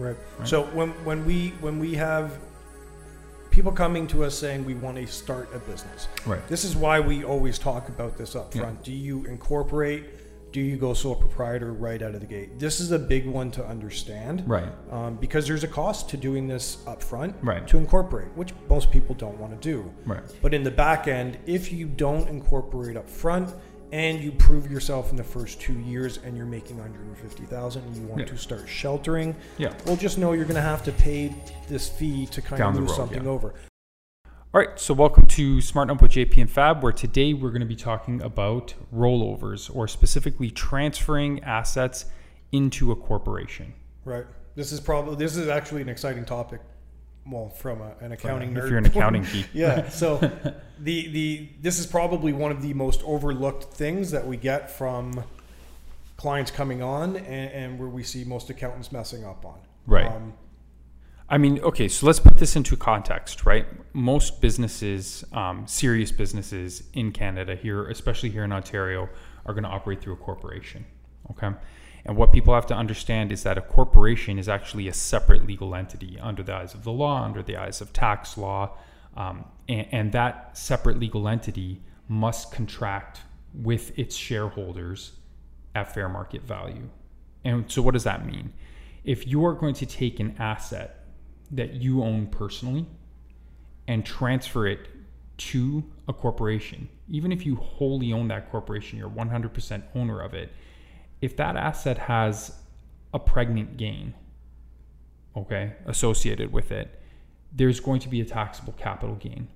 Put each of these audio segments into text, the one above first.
Right. So when when we when we have people coming to us saying we want to start a business, Right. This is why we always talk about this up Yeah. front. Do you incorporate? Do you go sole proprietor right out of the gate? This is a big one to understand, Right. Um, because there's a cost to doing this up front Right. to incorporate, which most people don't want to do. Right. But in the back end, if you don't incorporate up front and you prove yourself in the first two years and you're making 150,000 and you want Yeah. to start sheltering, Yeah. well, just know you're going to have to pay this fee to kind Down of move road, something yeah. over. All right, so welcome to Smart Up with JP and Fab, where today we're going to be talking about rollovers or specifically transferring assets into a corporation. Right. This is probably this is actually an exciting topic. Well, from a, an accounting if you're an accounting geek. yeah. So the the this is probably one of the most overlooked things that we get from clients coming on, and, and where we see most accountants messing up on. Right. Um, I mean, okay, so let's put this into context, right? Most businesses, um, serious businesses in Canada here, especially here in Ontario, are going to operate through a corporation. Okay. And what people have to understand is that a corporation is actually a separate legal entity under the eyes of the law, under the eyes of tax law. Um, and, and that separate legal entity must contract with its shareholders at fair market value. And so, what does that mean? If you are going to take an asset that you own personally and transfer it to a corporation, even if you wholly own that corporation, you're 100% owner of it, if that asset has a pregnant gain, okay, associated with it, there's going to be a taxable capital gain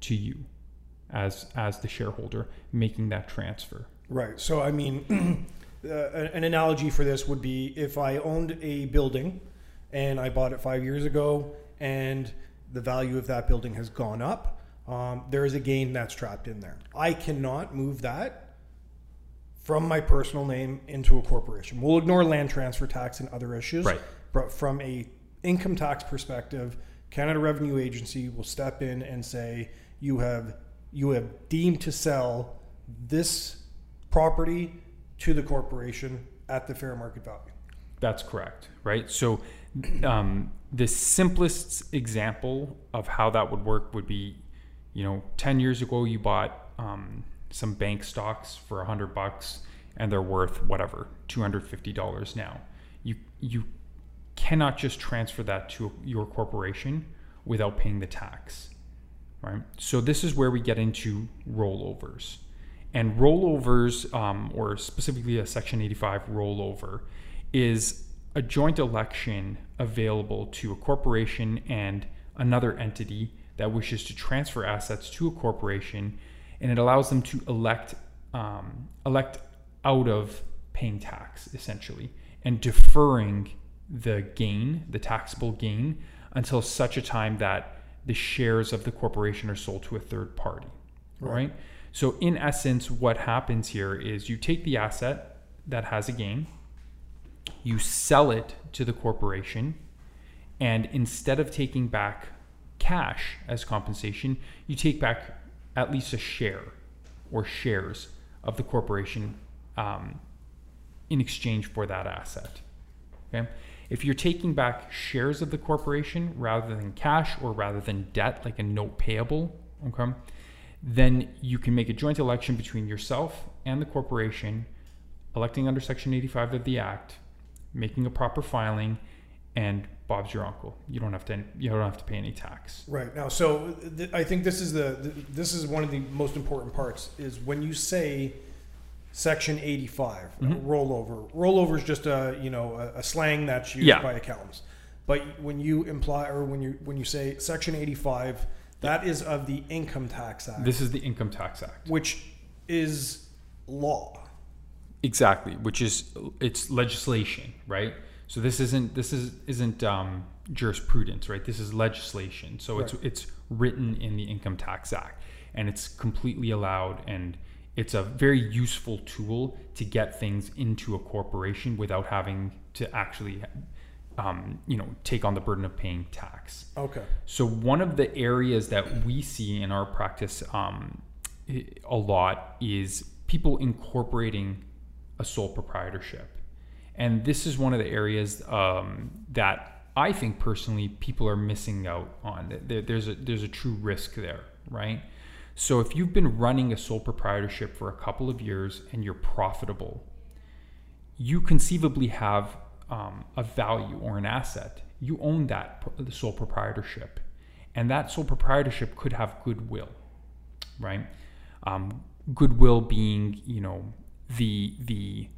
to you as as the shareholder making that transfer. Right. So, I mean, uh, an analogy for this would be if I owned a building and I bought it five years ago and the value of that building has gone up, um, there is a gain that's trapped in there. I cannot move that from my personal name into a corporation. We'll ignore land transfer tax and other issues. Right. But from a income tax perspective, Canada Revenue Agency will step in and say you have you have deemed to sell this property to the corporation at the fair market value. That's correct, right? So, um, the simplest example of how that would work would be, you know, ten years ago you bought um, some bank stocks for a hundred bucks, and they're worth whatever two hundred fifty dollars now. You you cannot just transfer that to your corporation without paying the tax, right? So this is where we get into rollovers. And rollovers, um, or specifically a Section 85 rollover, is a joint election available to a corporation and another entity that wishes to transfer assets to a corporation, and it allows them to elect um, elect out of paying tax essentially and deferring the gain, the taxable gain, until such a time that the shares of the corporation are sold to a third party. Right. So, in essence, what happens here is you take the asset that has a gain, you sell it to the corporation, and instead of taking back cash as compensation, you take back at least a share or shares of the corporation um, in exchange for that asset. Okay. If you're taking back shares of the corporation rather than cash or rather than debt, like a note payable, okay, then you can make a joint election between yourself and the corporation, electing under Section 85 of the Act, making a proper filing, and Bob's your uncle. You don't have to. You don't have to pay any tax. Right now, so th- I think this is the, the this is one of the most important parts is when you say Section 85 uh, Mm-hmm. rollover. Rollover is just a you know a, a slang that's used Yeah. by accountants. But when you imply or when you when you say Section 85, that is of the Income Tax Act, This is the Income Tax Act. which is law. Exactly, which is it's legislation, right? So this isn't this is isn't um, jurisprudence, right? This is legislation. So it's it's written in the Income Tax Act, and it's completely allowed, and it's a very useful tool to get things into a corporation without having to actually, um, you know, take on the burden of paying tax. Okay. So one of the areas that we see in our practice um, a lot is people incorporating a sole proprietorship, and this is one of the areas um, that I think personally people are missing out on. There, there's a there's a true risk there, right? So if you've been running a sole proprietorship for a couple of years and you're profitable, you conceivably have um, a value or an asset. You own that the sole proprietorship, and that sole proprietorship could have goodwill, right? Um, goodwill being, you know, the the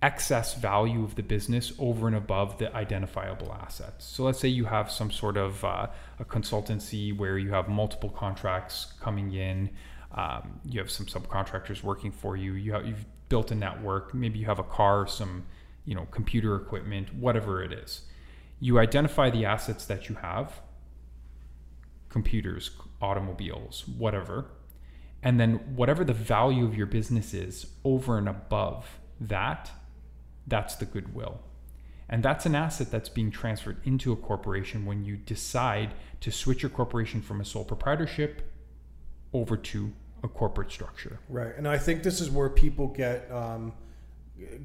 excess value of the business over and above the identifiable assets. So let's say you have some sort of uh, a consultancy where you have multiple contracts coming in, um, you have some subcontractors working for you, you have, you've built a network, maybe you have a car, some you know computer equipment, whatever it is. You identify the assets that you have, computers, automobiles, whatever, and then whatever the value of your business is over and above that that's the goodwill. And that's an asset that's being transferred into a corporation when you decide to switch your corporation from a sole proprietorship over to a corporate structure. Right. And I think this is where people get um,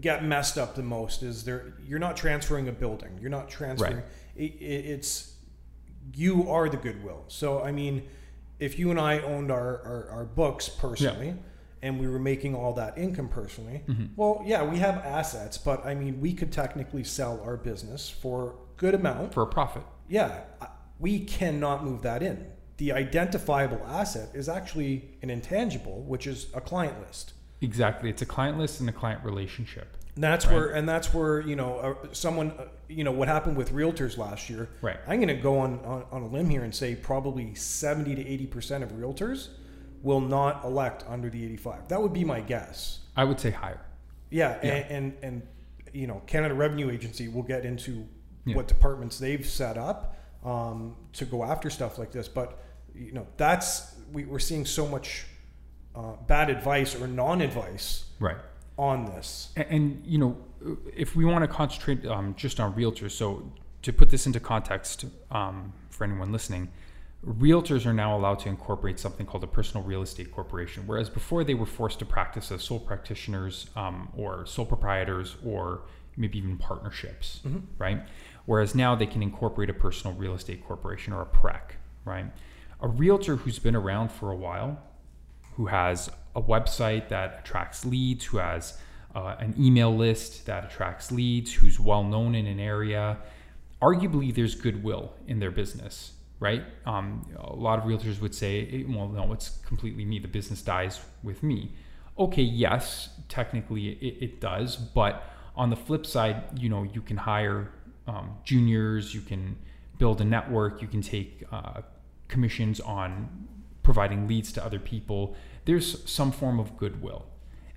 get messed up the most is there you're not transferring a building. You're not transferring right. it, it's you are the goodwill. So I mean, if you and I owned our, our, our books personally, yeah and we were making all that income personally, mm-hmm. well, yeah, we have assets, but I mean, we could technically sell our business for good amount for a profit. Yeah, we cannot move that in. The identifiable asset is actually an intangible, which is a client list. Exactly, it's a client list and a client relationship. And that's right? where, and that's where you know, uh, someone, uh, you know, what happened with realtors last year. Right. I'm going to go on, on on a limb here and say probably seventy to eighty percent of realtors will not elect under the 85. That would be my guess. I would say higher. Yeah, yeah. And, and, and you know, Canada Revenue Agency will get into yeah. what departments they've set up um, to go after stuff like this. But you know, that's we, are seeing so much uh, bad advice or non-advice right on this. And, and you know, if we want to concentrate um, just on realtors, so to put this into context um, for anyone listening realtors are now allowed to incorporate something called a personal real estate corporation, whereas before they were forced to practice as sole practitioners um, or sole proprietors or maybe even partnerships, mm-hmm. right? Whereas now they can incorporate a personal real estate corporation or a PREC, right? A realtor who's been around for a while, who has a website that attracts leads, who has uh, an email list that attracts leads, who's well known in an area, arguably there's goodwill in their business right? Um, a lot of realtors would say, well, no, it's completely me. The business dies with me. Okay, yes, technically it, it does, but on the flip side, you know, you can hire um, juniors, you can build a network, you can take uh, commissions on providing leads to other people. There's some form of goodwill.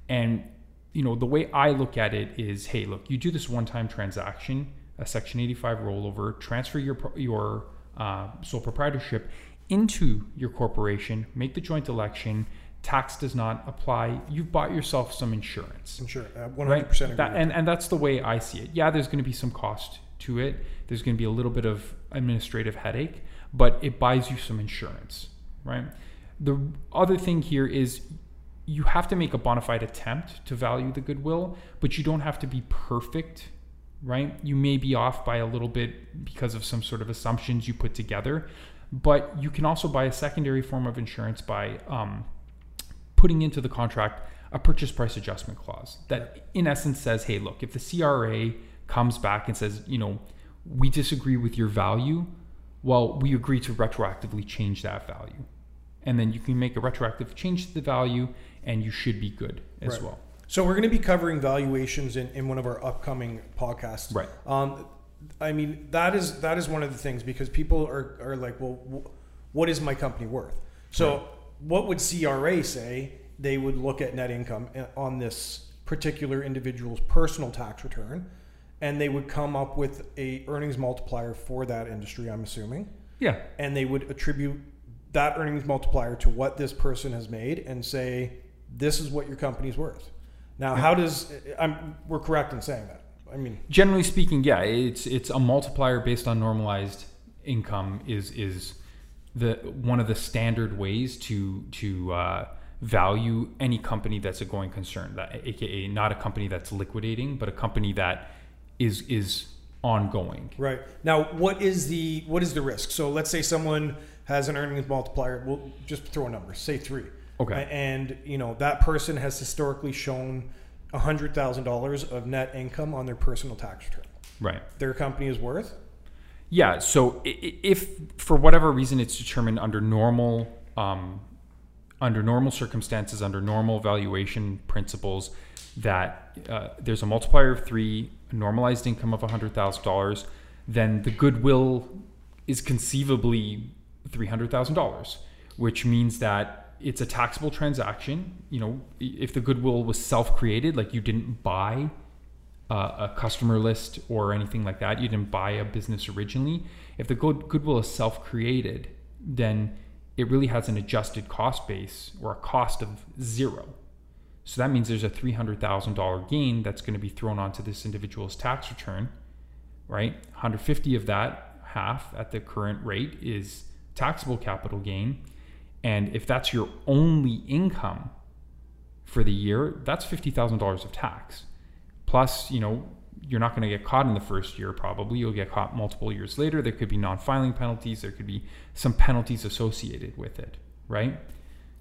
And, you know, the way I look at it is, hey, look, you do this one-time transaction, a Section 85 rollover, transfer your your uh, sole proprietorship into your corporation, make the joint election. Tax does not apply. You've bought yourself some insurance. Sure, uh, 100% right? agree. That, and, and that's the way I see it. Yeah, there's going to be some cost to it. There's going to be a little bit of administrative headache, but it buys you some insurance, right? The other thing here is you have to make a bona fide attempt to value the goodwill, but you don't have to be perfect right? You may be off by a little bit because of some sort of assumptions you put together, but you can also buy a secondary form of insurance by um, putting into the contract a purchase price adjustment clause that, in essence, says, hey, look, if the CRA comes back and says, you know, we disagree with your value, well, we agree to retroactively change that value. And then you can make a retroactive change to the value and you should be good as right. well. So we're going to be covering valuations in, in one of our upcoming podcasts. Right. Um, I mean that is that is one of the things because people are, are like, well, what is my company worth? So right. what would CRA say? They would look at net income uh, on this particular individual's personal tax return, and they would come up with a earnings multiplier for that industry. I'm assuming. Yeah. And they would attribute that earnings multiplier to what this person has made and say, this is what your company's worth. Now, how does I'm we're correct in saying that? I mean, generally speaking, yeah, it's it's a multiplier based on normalized income is is the one of the standard ways to to uh, value any company that's a going concern, that aka not a company that's liquidating, but a company that is is ongoing. Right. Now, what is the what is the risk? So let's say someone has an earnings multiplier. We'll just throw a number. Say three. Okay. And you know that person has historically shown hundred thousand dollars of net income on their personal tax return. Right. Their company is worth. Yeah. So if for whatever reason it's determined under normal um, under normal circumstances, under normal valuation principles, that uh, there's a multiplier of three, a normalized income of hundred thousand dollars, then the goodwill is conceivably three hundred thousand dollars, which means that it's a taxable transaction. You know, if the goodwill was self-created, like you didn't buy uh, a customer list or anything like that. You didn't buy a business originally. If the good, goodwill is self created, then it really has an adjusted cost base or a cost of zero. So that means there's a $300,000 gain that's going to be thrown onto this individual's tax return, right? 150 of that, half at the current rate, is taxable capital gain. And if that's your only income for the year, that's $50,000 of tax. Plus you know you're not going to get caught in the first year probably. You'll get caught multiple years later. There could be non-filing penalties. There could be some penalties associated with it right?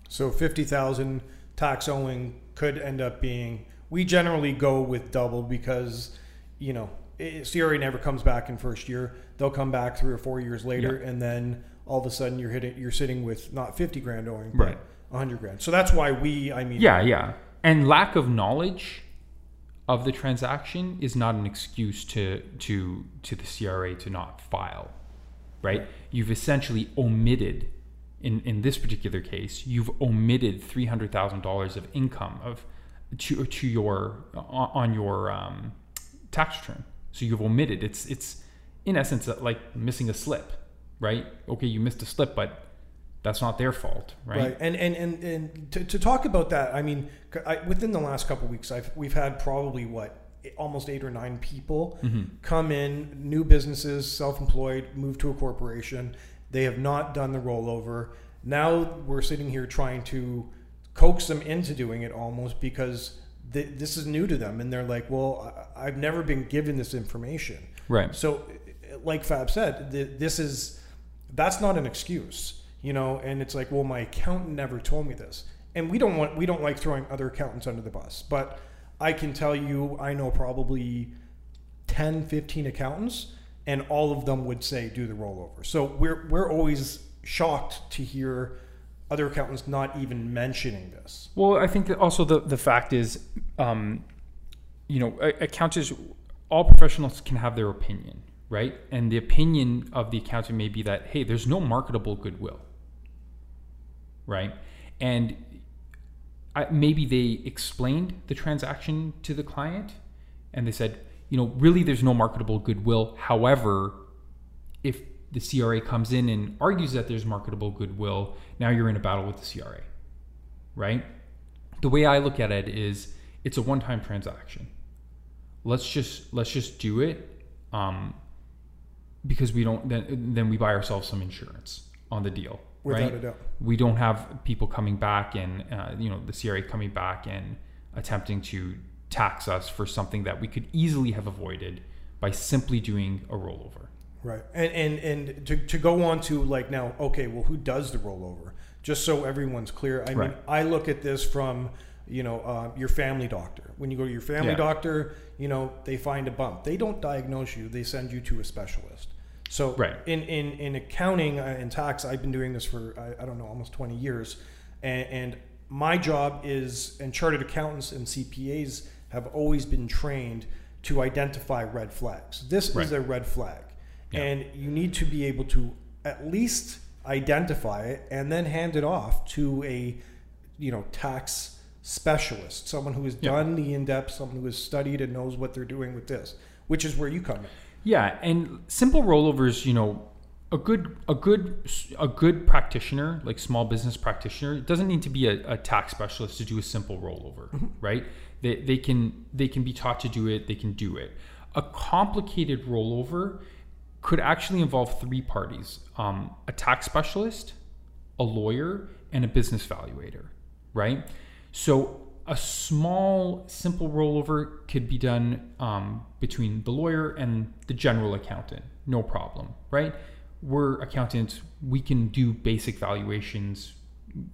So fifty thousand tax owing could end up being. We generally go with double because, you know, it, CRA never comes back in first year. They'll come back three or four years later, and then all of a sudden you're hitting, you're sitting with not fifty grand owing, but Right. a hundred grand. So that's why we, I mean, yeah yeah. And lack of knowledge of the transaction is not an excuse to to to the CRA to not file right? You've essentially omitted in in this particular case you've omitted $300,000 of income of to to your on on your um, tax return. So you've omitted. It's it's in essence like missing a slip right okay you missed a slip but that's not their fault right, Right. And and and, and to, to talk about that, I mean, I, within the last couple of weeks, I've we've had probably what almost eight or nine people mm-hmm. come in, new businesses, self-employed, move to a corporation. They have not done the rollover. Now we're sitting here trying to coax them into doing it almost because th- this is new to them, and they're like, "Well, I- I've never been given this information." right. So, like Fab said, th- this is that's not an excuse, you know. And it's like, well, my accountant never told me this, and we don't want we don't like throwing other accountants under the bus. But I can tell you, I know probably 10, 15 accountants, and all of them would say do the rollover. So we're we're always shocked to hear other accountants not even mentioning this. Well, I think that also the the fact is, um, you know, accountants, all professionals can have their opinion, right? And the opinion of the accountant may be that, hey, there's no marketable goodwill, right? And I, maybe they explained the transaction to the client, and they said, you know, really, there's no marketable goodwill. However, if the CRA comes in and argues that there's marketable goodwill, now you're in a battle with the CRA, right? The way I look at it is it's a one-time transaction. Let's just let's just do it um, because we don't then then we buy ourselves some insurance on the deal, Without right? a doubt. We don't have people coming back and uh, you know the CRA coming back and attempting to tax us for something that we could easily have avoided by simply doing a rollover. Right. And and and to, to go on to like now, okay, well, who does the rollover? Just so everyone's clear. I mean, Right. I look at this from you know uh, your family doctor. When you go to your family Yeah. doctor, you know they find a bump. They don't diagnose you. They send you to a specialist. So Right. in in in accounting uh, and tax, I've been doing this for I, I don't know almost twenty years, and, and my job is and chartered accountants and CPAs have always been trained to identify red flags. This is a red flag Yeah. and you need to be able to at least identify it and then hand it off to a you know tax specialist someone who has Yeah. done the in-depth someone who has studied and knows what they're doing with this which is where you come in Yeah, and simple rollovers, you know, a good a good a good practitioner, like small business practitioner, doesn't need to be a, a tax specialist to do a simple rollover, right? They, they can they can be taught to do it, they can do it. A complicated rollover could actually involve three parties: um, a tax specialist, a lawyer, and a business valuator, right? So a small, simple rollover could be done um, between the lawyer and the general accountant, no problem, right? We're accountants, we can do basic valuations.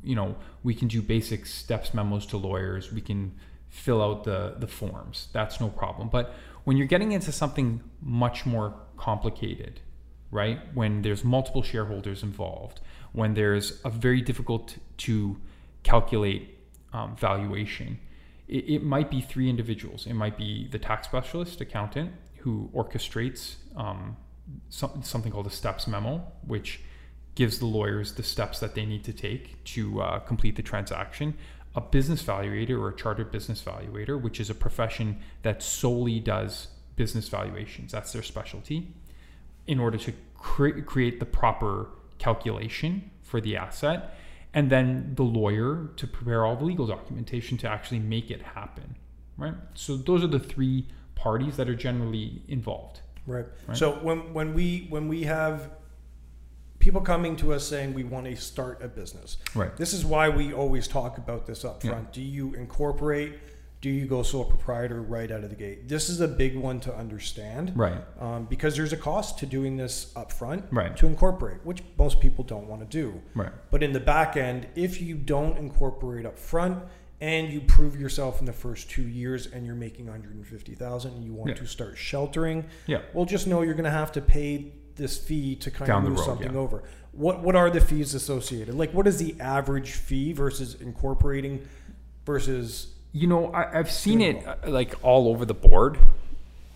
You know, we can do basic steps memos to lawyers. We can fill out the the forms. That's no problem. But when you're getting into something much more complicated, right? When there's multiple shareholders involved, when there's a very difficult to calculate um, valuation, it, it, might be three individuals. It might be the tax specialist, accountant, who orchestrates um, so, something called a steps memo, which gives the lawyers the steps that they need to take to uh, complete the transaction. A business valuator or a chartered business valuator, which is a profession that solely does business valuations. That's their specialty. In order to cre- create the proper calculation for the asset and then the lawyer to prepare all the legal documentation to actually make it happen right? So those are the three parties that are generally involved. Right, right? so when when we when we have people coming to us saying we want to start a business right. this is why we always talk about this up front yeah. do you incorporate do you go sole proprietor right out of the gate? This is a big one to understand, right? Um, because there's a cost to doing this up front, right? To incorporate, which most people don't want to do, right? But in the back end, if you don't incorporate up front and you prove yourself in the first two years and you're making 150,000 and you want yeah. to start sheltering, yeah, well, just know you're going to have to pay this fee to kind Down of move road, something yeah. over. What what are the fees associated? Like, what is the average fee versus incorporating versus you know, I, have seen it uh, like all over the board.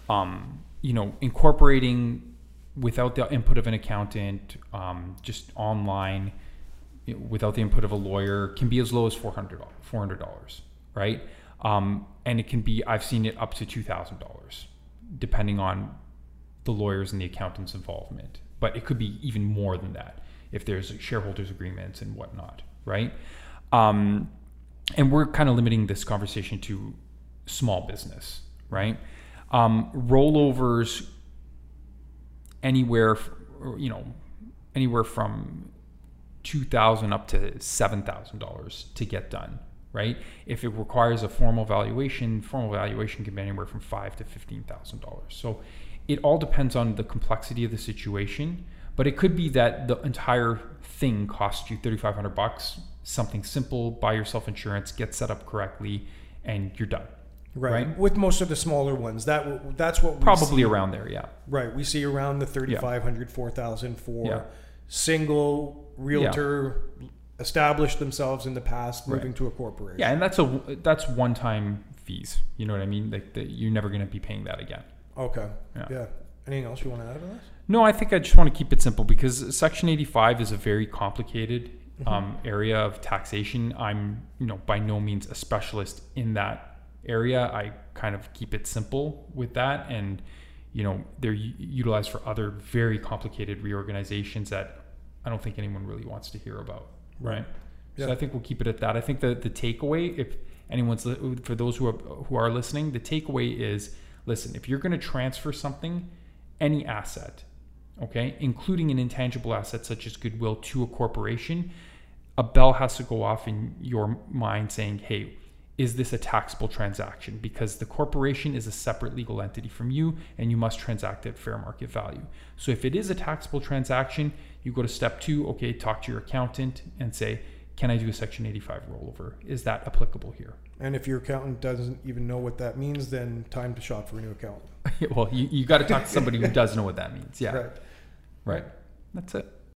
Um, you know, incorporating without the input of an accountant, um, just online, without the input of a lawyer, can be as low as 400 dollars, right? Um, and it can be I've seen it up to two thousand dollars, depending on the lawyers and the accountant's involvement. But it could be even more than that if there's shareholders agreements and whatnot, right? Um, and we're kind of limiting this conversation to small business, right? Um, rollovers anywhere, you know, anywhere from two thousand up to seven thousand dollars to get done, right? If it requires a formal valuation, formal valuation can be anywhere from five to fifteen thousand dollars. So it all depends on the complexity of the situation, but it could be that the entire thing costs you thirty five hundred bucks something simple, buy yourself insurance, get set up correctly, and you're done. Right. right. With most of the smaller ones, that that's what probably see. around there. Yeah. Right. We see around the 3,500, 4,000 for yeah. single realtor yeah. established themselves in the past, moving right. to a corporation. Yeah, and that's a that's one time fees. You know what I mean? Like the, you're never going to be paying that again. Okay. Yeah. yeah. Anything else you want to add to this? No, I think I just want to keep it simple because Section 85 is a very complicated mm-hmm. um, area of taxation. I'm, you know, by no means a specialist in that area. I kind of keep it simple with that, and you know, they're u- utilized for other very complicated reorganizations that I don't think anyone really wants to hear about. Right. Yeah. So I think we'll keep it at that. I think the the takeaway, if anyone's li- for those who are who are listening, the takeaway is: listen, if you're going to transfer something, any asset, okay, including an intangible asset such as goodwill to a corporation, a bell has to go off in your mind saying, hey, is this a taxable transaction? Because the corporation is a separate legal entity from you and you must transact at fair market value. So if it is a taxable transaction, you go to step two, okay, talk to your accountant and say, can I do a Section 85 rollover? Is that applicable here? And if your accountant doesn't even know what that means, then time to shop for a new accountant. well, you, you got to talk to somebody who does know what that means. Yeah. Right. Right. That's it.